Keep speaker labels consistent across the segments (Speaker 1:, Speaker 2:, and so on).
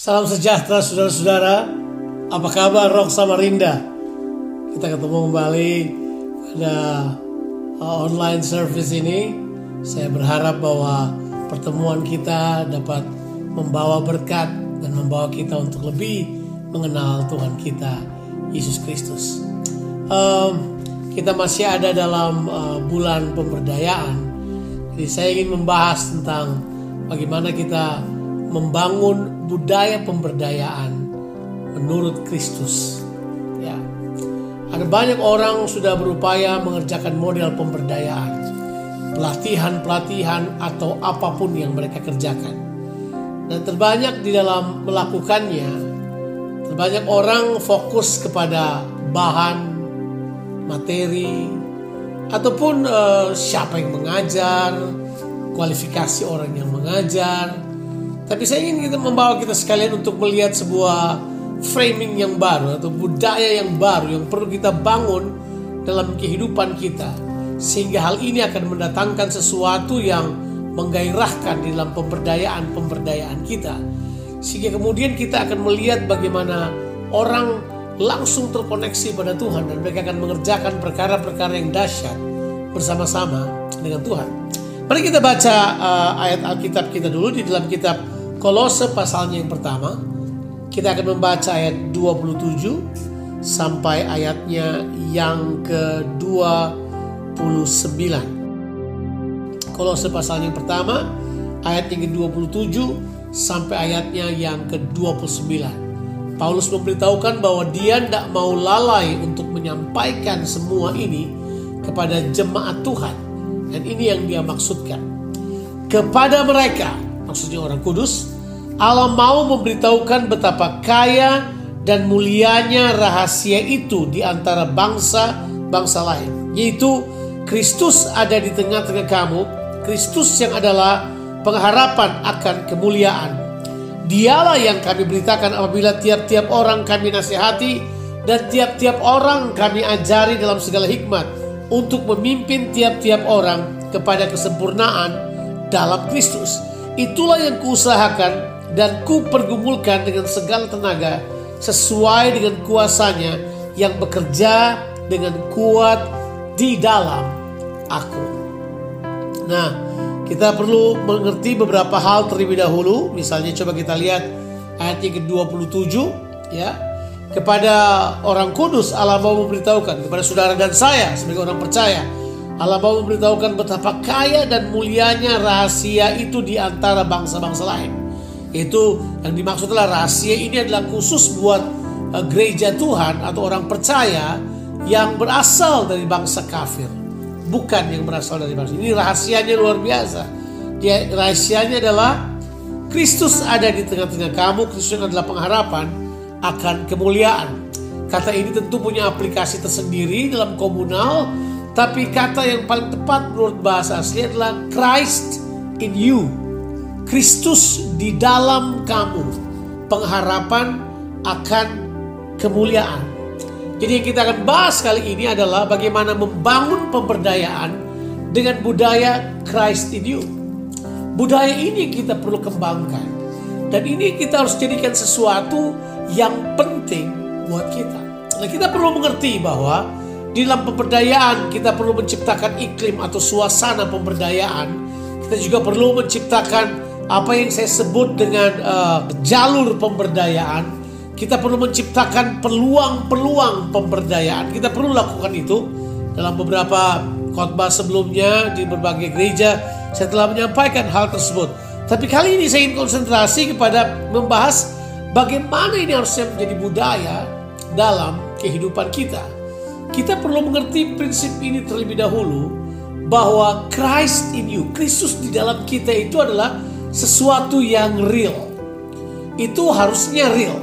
Speaker 1: Salam sejahtera saudara-saudara. Apa kabar Rock Samarinda? Kita ketemu kembali pada uh, online service ini. Saya berharap bahwa pertemuan kita dapat membawa berkat dan membawa kita untuk lebih mengenal Tuhan kita Yesus Kristus. Um, kita masih ada dalam uh, bulan pemberdayaan. Jadi saya ingin membahas tentang bagaimana kita membangun budaya pemberdayaan menurut Kristus. Ya. Ada banyak orang sudah berupaya mengerjakan model pemberdayaan, pelatihan-pelatihan atau apa pun yang mereka kerjakan. Dan terbanyak di dalam melakukannya, terbanyak orang fokus kepada bahan, materi, ataupun uh, siapa yang mengajar, kualifikasi orang yang mengajar, tapi saya ingin kita membawa kita sekalian untuk melihat sebuah framing yang baru atau budaya yang baru yang perlu kita bangun dalam kehidupan kita. Sehingga hal ini akan mendatangkan sesuatu yang menggairahkan di dalam pemberdayaan-pemberdayaan kita. Sehingga kemudian kita akan melihat bagaimana orang langsung terkoneksi pada Tuhan dan mereka akan mengerjakan perkara-perkara yang dahsyat bersama-sama dengan Tuhan. Mari kita baca uh, ayat Alkitab kita dulu di dalam kitab Kolose pasalnya yang pertama, kita akan membaca ayat 27 sampai ayatnya yang ke-29. Kolose pasalnya yang pertama, ayat yang ke-27 sampai ayatnya yang ke-29. Paulus memberitahukan bahwa dia tidak mau lalai untuk menyampaikan semua ini kepada jemaat Tuhan. Dan ini yang dia maksudkan. Kepada mereka, maksudnya orang kudus, Allah mau memberitahukan betapa kaya dan mulianya rahasia itu di antara bangsa-bangsa lain, yaitu Kristus ada di tengah-tengah kamu, Kristus yang adalah pengharapan akan kemuliaan. Dialah yang kami beritakan apabila tiap-tiap orang kami nasihati dan tiap-tiap orang kami ajari dalam segala hikmat untuk memimpin tiap-tiap orang kepada kesempurnaan dalam Kristus. Itulah yang kuusahakan dan ku pergumulkan dengan segala tenaga sesuai dengan kuasanya yang bekerja dengan kuat di dalam aku. Nah, kita perlu mengerti beberapa hal terlebih dahulu. Misalnya coba kita lihat ayat yang ke-27 ya. Kepada orang kudus Allah mau memberitahukan kepada saudara dan saya sebagai orang percaya Allah mau memberitahukan betapa kaya dan mulianya rahasia itu di antara bangsa-bangsa lain. Itu yang dimaksud adalah rahasia ini adalah khusus buat uh, gereja Tuhan atau orang percaya yang berasal dari bangsa kafir. Bukan yang berasal dari bangsa. Ini rahasianya luar biasa. Dia rahasianya adalah Kristus ada di tengah-tengah kamu. Kristus adalah pengharapan akan kemuliaan. Kata ini tentu punya aplikasi tersendiri dalam komunal tapi kata yang paling tepat menurut bahasa asli adalah Christ in you. Kristus di dalam kamu. Pengharapan akan kemuliaan. Jadi yang kita akan bahas kali ini adalah bagaimana membangun pemberdayaan dengan budaya Christ in you. Budaya ini kita perlu kembangkan. Dan ini kita harus jadikan sesuatu yang penting buat kita. Nah kita perlu mengerti bahwa di dalam pemberdayaan kita perlu menciptakan iklim atau suasana pemberdayaan. Kita juga perlu menciptakan apa yang saya sebut dengan uh, jalur pemberdayaan. Kita perlu menciptakan peluang-peluang pemberdayaan. Kita perlu lakukan itu dalam beberapa khotbah sebelumnya di berbagai gereja saya telah menyampaikan hal tersebut. Tapi kali ini saya ingin konsentrasi kepada membahas bagaimana ini harusnya menjadi budaya dalam kehidupan kita kita perlu mengerti prinsip ini terlebih dahulu bahwa Christ in you, Kristus di dalam kita itu adalah sesuatu yang real. Itu harusnya real.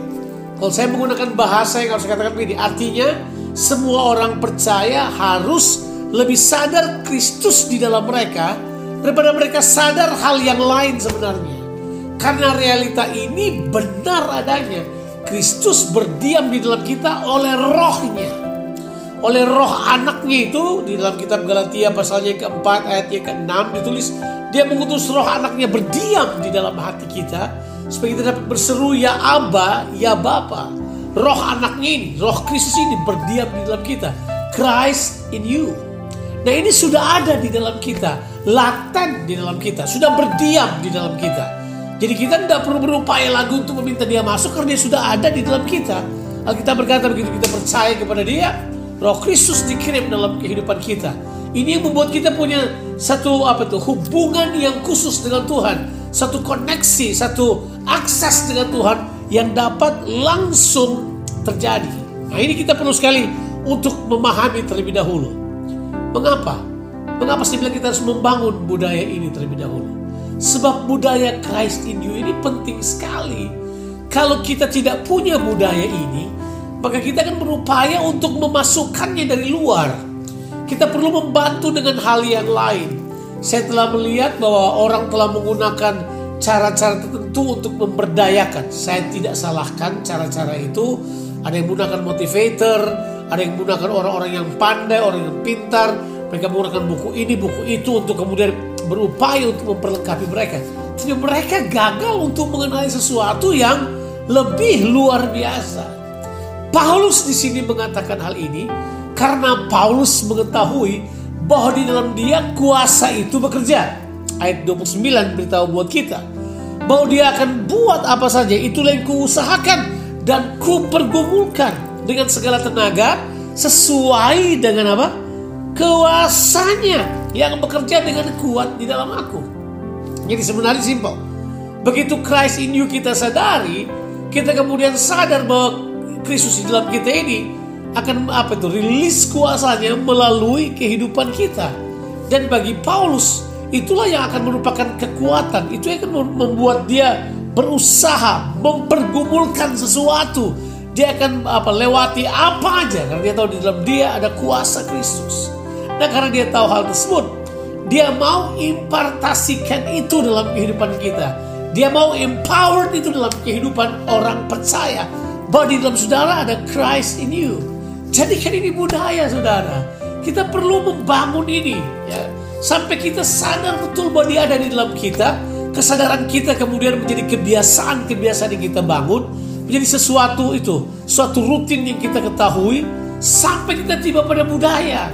Speaker 1: Kalau saya menggunakan bahasa yang harus saya katakan begini, artinya semua orang percaya harus lebih sadar Kristus di dalam mereka daripada mereka sadar hal yang lain sebenarnya. Karena realita ini benar adanya. Kristus berdiam di dalam kita oleh rohnya. Oleh roh anaknya itu di dalam kitab Galatia pasalnya keempat ayat yang keenam ditulis dia mengutus roh anaknya berdiam di dalam hati kita supaya kita dapat berseru ya Aba, ya Bapa. Roh anaknya ini, roh Kristus ini berdiam di dalam kita. Christ in you. Nah ini sudah ada di dalam kita, laten di dalam kita, sudah berdiam di dalam kita. Jadi kita tidak perlu berupaya lagi untuk meminta dia masuk karena dia sudah ada di dalam kita. Alkitab berkata begitu kita percaya kepada dia, Roh Kristus dikirim dalam kehidupan kita. Ini yang membuat kita punya satu apa tuh hubungan yang khusus dengan Tuhan, satu koneksi, satu akses dengan Tuhan yang dapat langsung terjadi. Nah ini kita perlu sekali untuk memahami terlebih dahulu. Mengapa? Mengapa sih bilang kita harus membangun budaya ini terlebih dahulu? Sebab budaya Christ in you ini penting sekali. Kalau kita tidak punya budaya ini, maka kita akan berupaya untuk memasukkannya dari luar. Kita perlu membantu dengan hal yang lain. Saya telah melihat bahwa orang telah menggunakan cara-cara tertentu untuk memberdayakan. Saya tidak salahkan cara-cara itu. Ada yang menggunakan motivator, ada yang menggunakan orang-orang yang pandai, orang yang pintar. Mereka menggunakan buku ini, buku itu untuk kemudian berupaya untuk memperlengkapi mereka. Tapi mereka gagal untuk mengenali sesuatu yang lebih luar biasa. Paulus di sini mengatakan hal ini karena Paulus mengetahui bahwa di dalam dia kuasa itu bekerja. Ayat 29 beritahu buat kita bahwa dia akan buat apa saja itulah yang kuusahakan dan kupergumulkan dengan segala tenaga sesuai dengan apa? Kuasanya yang bekerja dengan kuat di dalam aku. Jadi sebenarnya simpel. Begitu Christ in you kita sadari, kita kemudian sadar bahwa Kristus di dalam kita ini akan apa itu rilis kuasanya melalui kehidupan kita. Dan bagi Paulus itulah yang akan merupakan kekuatan. Itu yang akan membuat dia berusaha mempergumulkan sesuatu. Dia akan apa lewati apa aja karena dia tahu di dalam dia ada kuasa Kristus. Nah karena dia tahu hal tersebut, dia mau impartasikan itu dalam kehidupan kita. Dia mau empowered itu dalam kehidupan orang percaya. Bahwa di dalam saudara ada Christ in you. Jadikan ini budaya saudara. Kita perlu membangun ini. Ya. Sampai kita sadar betul bahwa dia ada di dalam kita. Kesadaran kita kemudian menjadi kebiasaan-kebiasaan yang kita bangun. Menjadi sesuatu itu. Suatu rutin yang kita ketahui. Sampai kita tiba pada budaya.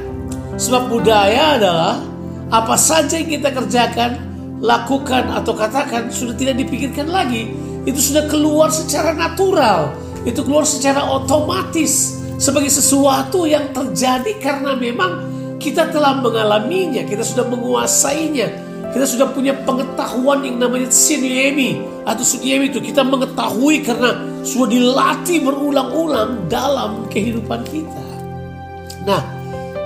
Speaker 1: Sebab budaya adalah apa saja yang kita kerjakan, lakukan atau katakan sudah tidak dipikirkan lagi. Itu sudah keluar secara natural itu keluar secara otomatis sebagai sesuatu yang terjadi karena memang kita telah mengalaminya, kita sudah menguasainya, kita sudah punya pengetahuan yang namanya siniemi atau suniemi itu kita mengetahui karena sudah dilatih berulang-ulang dalam kehidupan kita. Nah,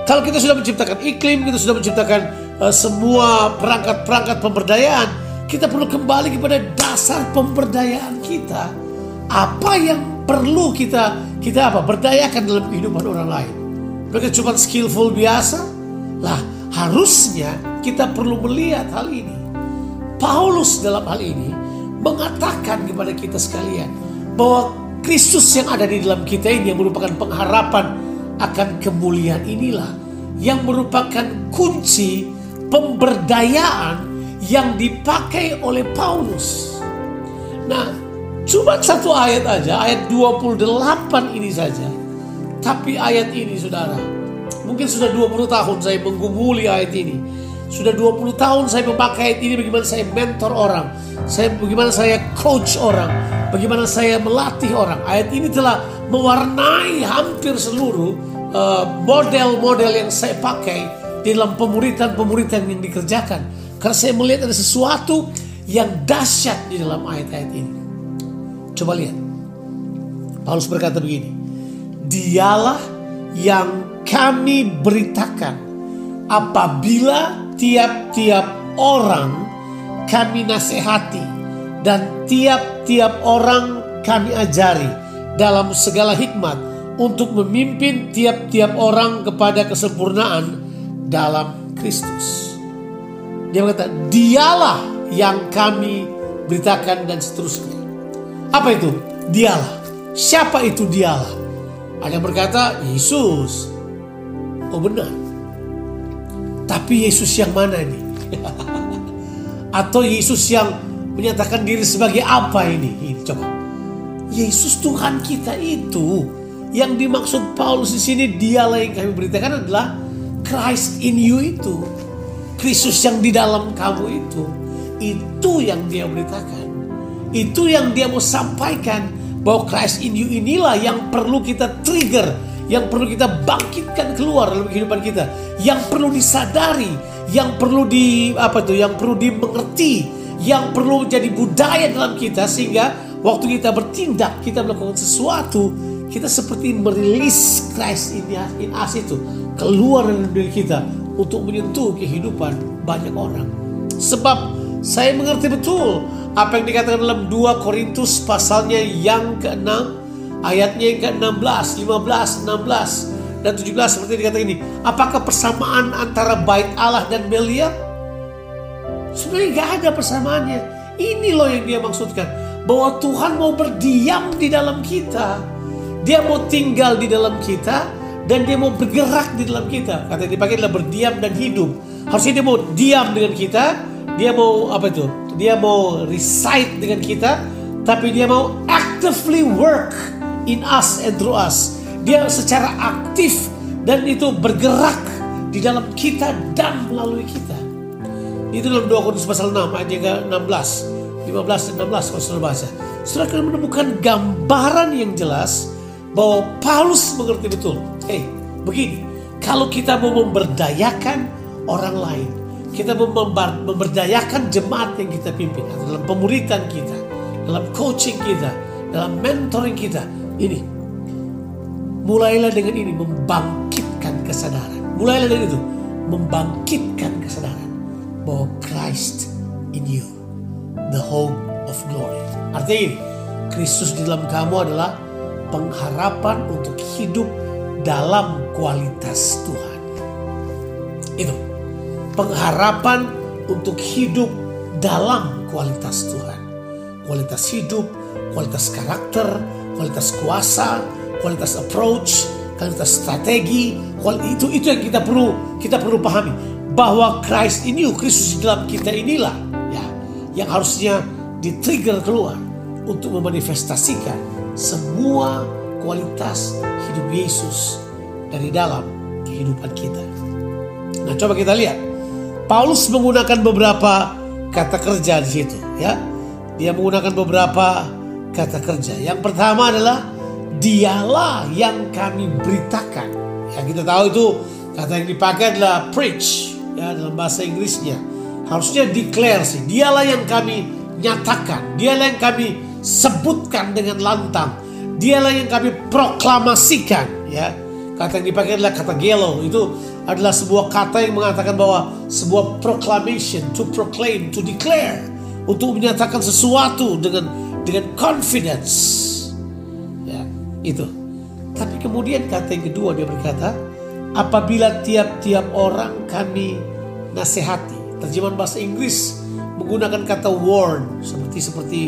Speaker 1: kalau kita sudah menciptakan iklim, kita sudah menciptakan uh, semua perangkat-perangkat pemberdayaan, kita perlu kembali kepada dasar pemberdayaan kita. Apa yang perlu kita kita apa berdayakan dalam kehidupan orang lain. Mereka cuma skillful biasa. Lah, harusnya kita perlu melihat hal ini. Paulus dalam hal ini mengatakan kepada kita sekalian bahwa Kristus yang ada di dalam kita ini yang merupakan pengharapan akan kemuliaan inilah yang merupakan kunci pemberdayaan yang dipakai oleh Paulus. Nah, Cuma satu ayat aja, ayat 28 ini saja. Tapi ayat ini saudara, mungkin sudah 20 tahun saya menggumuli ayat ini. Sudah 20 tahun saya memakai ayat ini bagaimana saya mentor orang. Saya bagaimana saya coach orang. Bagaimana saya melatih orang. Ayat ini telah mewarnai hampir seluruh uh, model-model uh, yang saya pakai di dalam pemuritan-pemuritan yang dikerjakan. Karena saya melihat ada sesuatu yang dahsyat di dalam ayat-ayat ini. Coba lihat. Paulus berkata begini. Dialah yang kami beritakan apabila tiap-tiap orang kami nasihati dan tiap-tiap orang kami ajari dalam segala hikmat untuk memimpin tiap-tiap orang kepada kesempurnaan dalam Kristus. Dia berkata, dialah yang kami beritakan dan seterusnya. Apa itu? Dialah. Siapa itu dialah? Ada yang berkata Yesus. Oh benar. Tapi Yesus yang mana ini? Atau Yesus yang menyatakan diri sebagai apa ini? Ini coba. Yesus Tuhan kita itu yang dimaksud Paulus di sini dialah yang kami beritakan adalah Christ in you itu. Kristus yang di dalam kamu itu. Itu yang dia beritakan. Itu yang dia mau sampaikan bahwa Christ in you inilah yang perlu kita trigger, yang perlu kita bangkitkan keluar dalam kehidupan kita, yang perlu disadari, yang perlu di apa itu, yang perlu dimengerti, yang perlu menjadi budaya dalam kita sehingga waktu kita bertindak, kita melakukan sesuatu, kita seperti merilis Christ in, in us itu keluar dari diri kita untuk menyentuh kehidupan banyak orang. Sebab saya mengerti betul apa yang dikatakan dalam 2 Korintus pasalnya yang ke-6 ayatnya yang ke-16, 15, 16 dan 17 seperti dikatakan ini. Apakah persamaan antara bait Allah dan Belial? Sebenarnya nggak ada persamaannya. Ini loh yang dia maksudkan bahwa Tuhan mau berdiam di dalam kita. Dia mau tinggal di dalam kita dan dia mau bergerak di dalam kita. Kata dipakai adalah berdiam dan hidup. Harusnya dia mau diam dengan kita, dia mau apa itu? Dia mau reside dengan kita, tapi dia mau actively work in us and through us. Dia secara aktif dan itu bergerak di dalam kita dan melalui kita. Itu dalam 2 Korintus pasal 6 ayat yang 16, 15 dan 16 kalau sudah baca. Saudara akan menemukan gambaran yang jelas bahwa Paulus mengerti betul. Eh, begini, kalau kita mau memberdayakan orang lain, kita memberdayakan jemaat yang kita pimpin, dalam pemuritan kita, dalam coaching kita, dalam mentoring kita, ini mulailah dengan ini membangkitkan kesadaran. Mulailah dengan itu membangkitkan kesadaran bahwa Christ in you, the hope of glory. Artinya ini, Kristus di dalam kamu adalah pengharapan untuk hidup dalam kualitas Tuhan. Itu pengharapan untuk hidup dalam kualitas Tuhan. Kualitas hidup, kualitas karakter, kualitas kuasa, kualitas approach, kualitas strategi, itu itu yang kita perlu kita perlu pahami bahwa Christ ini, Kristus di dalam kita inilah ya yang harusnya di-trigger keluar untuk memanifestasikan semua kualitas hidup Yesus dari dalam kehidupan kita. Nah, coba kita lihat. Paulus menggunakan beberapa kata kerja di situ, ya. Dia menggunakan beberapa kata kerja. Yang pertama adalah dialah yang kami beritakan. Ya, kita tahu itu kata yang dipakai adalah preach ya dalam bahasa Inggrisnya. Harusnya declare sih. Dialah yang kami nyatakan, dialah yang kami sebutkan dengan lantang. Dialah yang kami proklamasikan, ya. Kata yang dipakai adalah kata gelo. Itu adalah sebuah kata yang mengatakan bahwa sebuah proclamation, to proclaim, to declare, untuk menyatakan sesuatu dengan dengan confidence. Ya, itu. Tapi kemudian kata yang kedua dia berkata, apabila tiap-tiap orang kami nasihati. Terjemahan bahasa Inggris menggunakan kata warn seperti seperti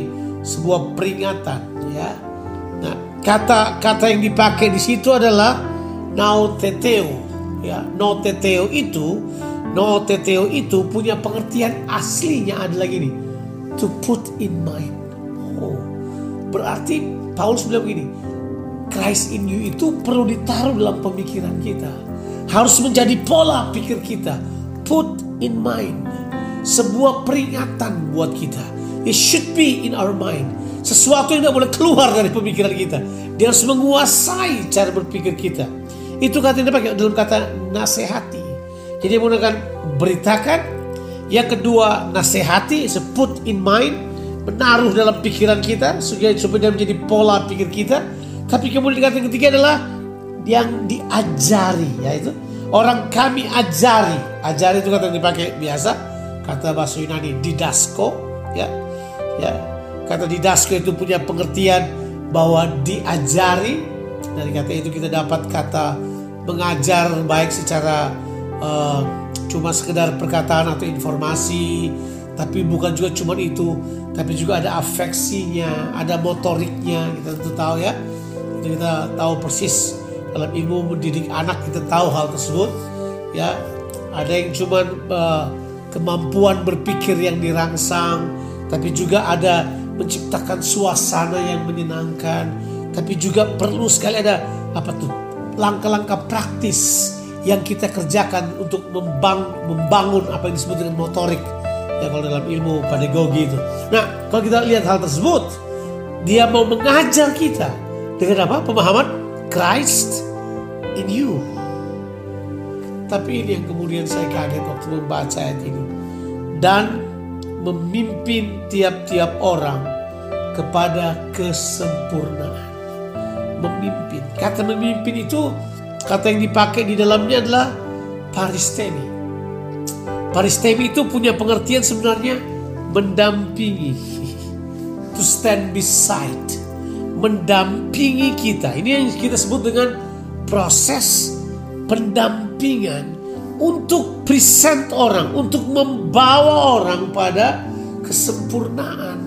Speaker 1: sebuah peringatan ya. Nah, kata-kata yang dipakai di situ adalah nauteteo ya. Nauteteo itu nauteteo itu punya pengertian aslinya adalah gini. To put in mind. Oh. Berarti Paulus bilang begini, Christ in you itu perlu ditaruh dalam pemikiran kita. Harus menjadi pola pikir kita. Put in mind. Sebuah peringatan buat kita. It should be in our mind. Sesuatu yang tidak boleh keluar dari pemikiran kita. Dia harus menguasai cara berpikir kita. Itu kata yang dipakai dalam kata nasihati. Jadi menggunakan beritakan. Yang kedua nasihati, put in mind. Menaruh dalam pikiran kita supaya, supaya menjadi pola pikir kita. Tapi kemudian kata yang ketiga adalah yang diajari, yaitu orang kami ajari. Ajari itu kata yang dipakai biasa, kata bahasa Yunani didasko, ya, ya. Kata didasko itu punya pengertian bahwa diajari. Dari kata itu kita dapat kata mengajar baik secara uh, cuma sekedar perkataan atau informasi, tapi bukan juga cuma itu, tapi juga ada afeksinya, ada motoriknya, kita tentu tahu ya. Kita tahu persis dalam ilmu mendidik anak kita tahu hal tersebut. Ya, ada yang cuma uh, kemampuan berpikir yang dirangsang, tapi juga ada menciptakan suasana yang menyenangkan, tapi juga perlu sekali ada apa tuh langkah-langkah praktis yang kita kerjakan untuk membang, membangun apa yang disebut dengan motorik ya kalau dalam ilmu pedagogi itu. Nah kalau kita lihat hal tersebut, dia mau mengajar kita dengan apa? Pemahaman Christ in you. Tapi ini yang kemudian saya kaget waktu membaca ayat ini. Dan memimpin tiap-tiap orang kepada kesempurnaan. Memimpin. Kata memimpin itu kata yang dipakai di dalamnya adalah paristemi. Paristemi itu punya pengertian sebenarnya mendampingi. To stand beside. Mendampingi kita. Ini yang kita sebut dengan proses pendampingan untuk present orang, untuk membawa orang pada kesempurnaan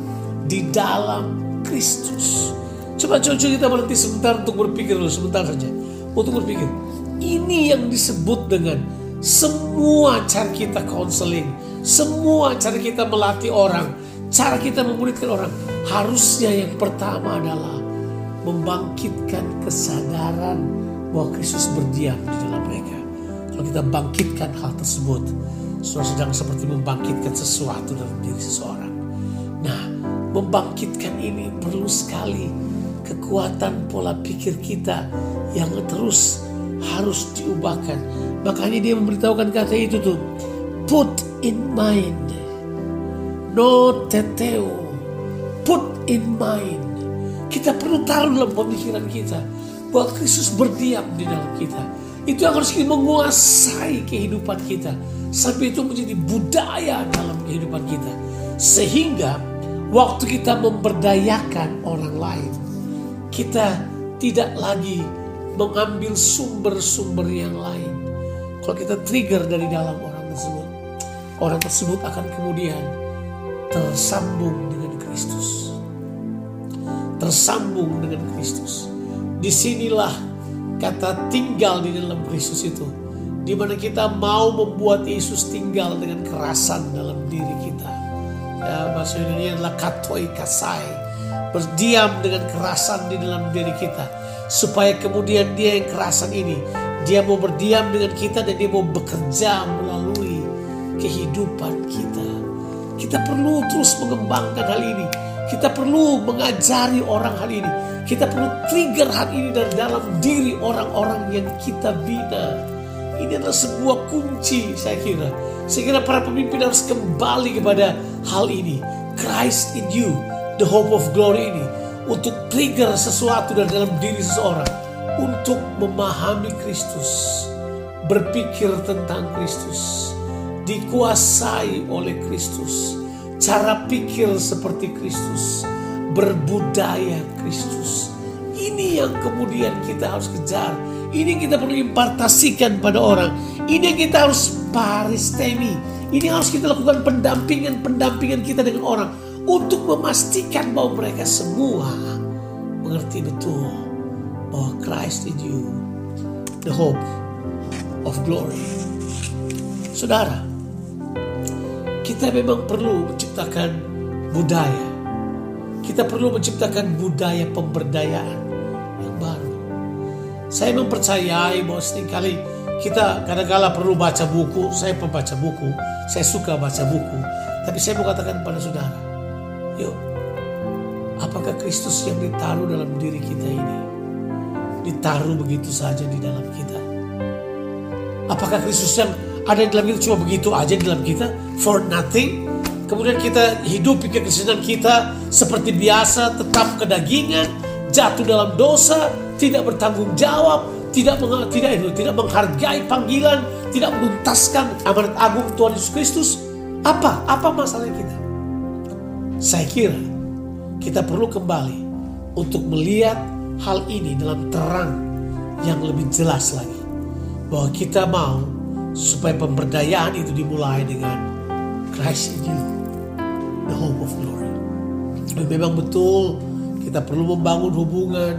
Speaker 1: di dalam Kristus. Coba coba kita berhenti sebentar untuk berpikir dulu sebentar saja. Untuk berpikir. Ini yang disebut dengan semua cara kita counseling, semua cara kita melatih orang, cara kita memuridkan orang. Harusnya yang pertama adalah membangkitkan kesadaran bahwa Kristus berdiam di dalam mereka. Kalau kita bangkitkan hal tersebut, saudara sedang seperti membangkitkan sesuatu dalam diri seseorang. Nah, membangkitkan ini perlu sekali kekuatan pola pikir kita yang terus harus diubahkan. Makanya dia memberitahukan kata itu tuh, put in mind, no teteo, put in mind. Kita perlu taruh dalam pemikiran kita bahwa Kristus berdiam di dalam kita. Itu yang harus kita menguasai kehidupan kita. Sampai itu menjadi budaya dalam kehidupan kita. Sehingga waktu kita memberdayakan orang lain. Kita tidak lagi mengambil sumber-sumber yang lain. Kalau kita trigger dari dalam orang tersebut. Orang tersebut akan kemudian tersambung dengan Kristus. Tersambung dengan Kristus Di sinilah kata tinggal di dalam Kristus itu. Di mana kita mau membuat Yesus tinggal dengan kerasan dalam diri kita. Ya, bahasa Indonesia adalah katoi kasai. Berdiam dengan kerasan di dalam diri kita. Supaya kemudian dia yang kerasan ini. Dia mau berdiam dengan kita dan dia mau bekerja melalui kehidupan kita. Kita perlu terus mengembangkan hal ini. Kita perlu mengajari orang hal ini kita perlu trigger hal ini dari dalam diri orang-orang yang kita bina. Ini adalah sebuah kunci saya kira. Saya kira para pemimpin harus kembali kepada hal ini. Christ in you, the hope of glory ini. Untuk trigger sesuatu dari dalam diri seseorang. Untuk memahami Kristus. Berpikir tentang Kristus. Dikuasai oleh Kristus. Cara pikir seperti Kristus berbudaya Kristus. Ini yang kemudian kita harus kejar. Ini yang kita perlu impartasikan pada orang. Ini yang kita harus paristemi. Ini harus kita lakukan pendampingan-pendampingan kita dengan orang. Untuk memastikan bahwa mereka semua mengerti betul bahwa Christ in you. The hope of glory. Saudara, kita memang perlu menciptakan budaya kita perlu menciptakan budaya pemberdayaan yang baru. Saya mempercayai bahwa sering kali kita kadang-kala perlu baca buku. Saya pembaca buku, saya suka baca buku. Tapi saya mau katakan kepada saudara, yuk, apakah Kristus yang ditaruh dalam diri kita ini ditaruh begitu saja di dalam kita? Apakah Kristus yang ada di dalam kita cuma begitu aja di dalam kita for nothing? Kemudian kita hidupi kekristenan kita seperti biasa, tetap kedagingan, jatuh dalam dosa, tidak bertanggung jawab, tidak tidak itu, tidak menghargai panggilan, tidak menuntaskan amanat agung Tuhan Yesus Kristus. Apa? Apa masalah kita? Saya kira kita perlu kembali untuk melihat hal ini dalam terang yang lebih jelas lagi. Bahwa kita mau supaya pemberdayaan itu dimulai dengan Christ in you the hope of glory. Dan memang betul kita perlu membangun hubungan,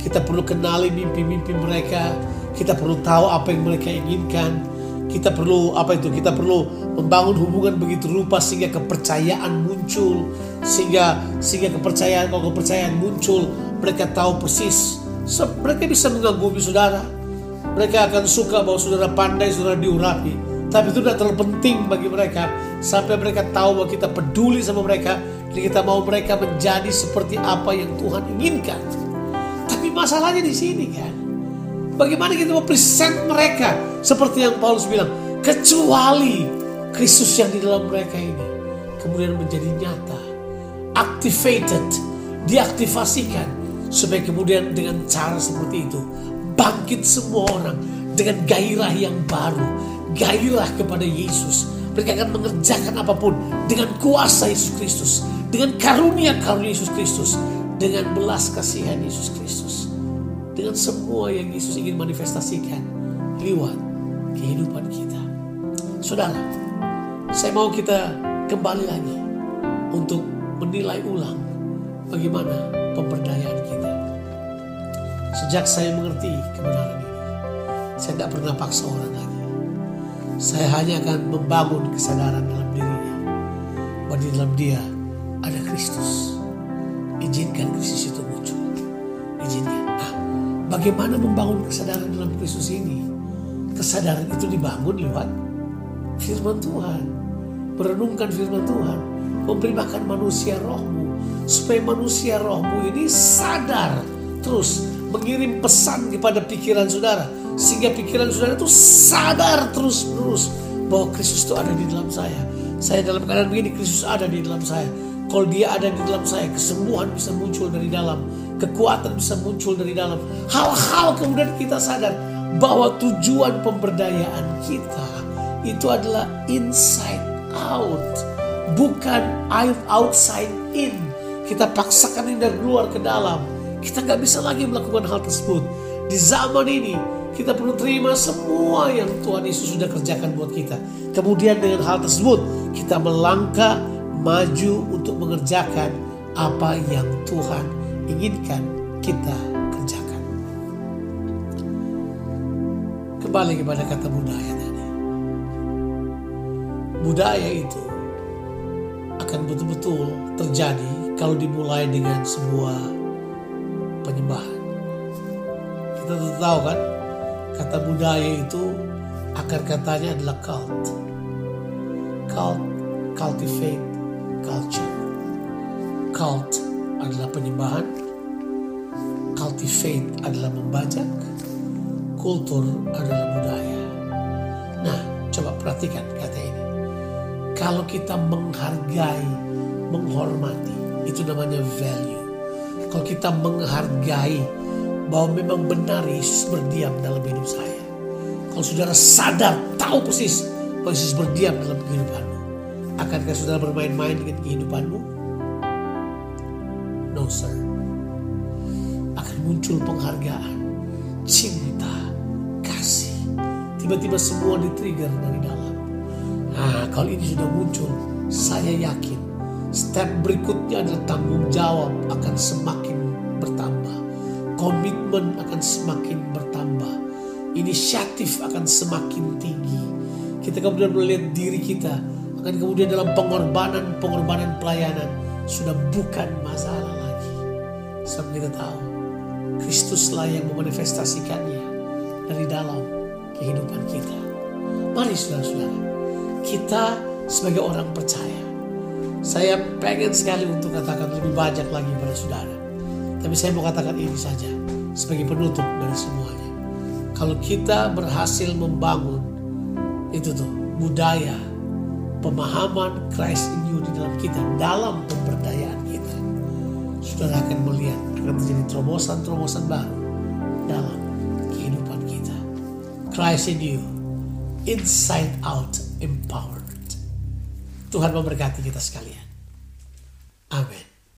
Speaker 1: Kita perlu kenali mimpi-mimpi mereka. Kita perlu tahu apa yang mereka inginkan. Kita perlu apa itu? Kita perlu membangun hubungan begitu rupa sehingga kepercayaan muncul, sehingga sehingga kepercayaan kalau kepercayaan muncul, mereka tahu persis. So, mereka bisa mengagumi saudara. Mereka akan suka bahwa saudara pandai, saudara diurapi. Tapi itu tidak terlalu penting bagi mereka sampai mereka tahu bahwa kita peduli sama mereka dan kita mau mereka menjadi seperti apa yang Tuhan inginkan. Tapi masalahnya di sini kan, bagaimana kita mau present mereka seperti yang Paulus bilang, kecuali Kristus yang di dalam mereka ini kemudian menjadi nyata, activated, diaktifasikan supaya kemudian dengan cara seperti itu bangkit semua orang dengan gairah yang baru, gairah kepada Yesus. Mereka akan mengerjakan apa pun dengan kuasa Yesus Kristus, dengan karunia karunia Yesus Kristus, dengan belas kasihan Yesus Kristus, dengan semua yang Yesus ingin manifestasikan lewat kehidupan kita. Saudara, saya mau kita kembali lagi untuk menilai ulang bagaimana pemberdayaan kita. Sejak saya mengerti kebenaran ini, saya tidak pernah paksa orang lagi. Saya hanya akan membangun kesadaran dalam dirinya. Bahwa di dalam dia ada Kristus. Izinkan Kristus itu muncul. Izinkan. Bagaimana membangun kesadaran dalam Kristus ini? Kesadaran itu dibangun lewat firman Tuhan. Merenungkan firman Tuhan. Memberi makan manusia rohmu. Supaya manusia rohmu ini sadar terus mengirim pesan kepada pikiran saudara sehingga pikiran saudara itu sadar terus menerus bahwa Kristus itu ada di dalam saya. Saya dalam keadaan begini, Kristus ada di dalam saya. Kalau dia ada di dalam saya, kesembuhan bisa muncul dari dalam. Kekuatan bisa muncul dari dalam. Hal-hal kemudian kita sadar bahwa tujuan pemberdayaan kita itu adalah inside out. Bukan outside in. Kita paksakan ini dari luar ke dalam. Kita nggak bisa lagi melakukan hal tersebut. Di zaman ini, kita perlu terima semua yang Tuhan Yesus sudah kerjakan buat kita. Kemudian dengan hal tersebut kita melangkah maju untuk mengerjakan apa yang Tuhan inginkan kita kerjakan. Kembali kepada kata budaya tadi. Budaya itu akan betul-betul terjadi kalau dimulai dengan sebuah penyembahan. Kita tahu kan Kata budaya itu akar katanya adalah cult. Cult, cultivate, culture. Cult adalah penyembahan. Cultivate adalah membajak. Kultur adalah budaya. Nah, coba perhatikan kata ini. Kalau kita menghargai, menghormati, itu namanya value. Kalau kita menghargai, bahwa memang benar Yesus berdiam dalam hidup saya. Kalau saudara sadar, tahu persis bahwa Yesus berdiam dalam kehidupanmu. Akankah saudara bermain-main dengan kehidupanmu? No sir. Akan muncul penghargaan, cinta, kasih. Tiba-tiba semua di-trigger dari dalam. Nah kalau ini sudah muncul, saya yakin step berikutnya adalah tanggung jawab akan semakin bertambah komitmen akan semakin bertambah. Inisiatif akan semakin tinggi. Kita kemudian melihat diri kita akan kemudian dalam pengorbanan-pengorbanan pelayanan sudah bukan masalah. Sebab kita tahu Kristuslah yang memanifestasikannya dari dalam kehidupan kita. Mari saudara-saudara, kita sebagai orang percaya, saya pengen sekali untuk katakan lebih banyak lagi pada saudara tapi saya mau katakan ini saja sebagai penutup dari semuanya. Kalau kita berhasil membangun itu tuh budaya pemahaman Christ in you di dalam kita, dalam pemberdayaan saudara akan melihat akan terjadi terobosan-terobosan baru dalam kehidupan kita. Christ in you, inside out empowered. Tuhan memberkati kita sekalian. Amin.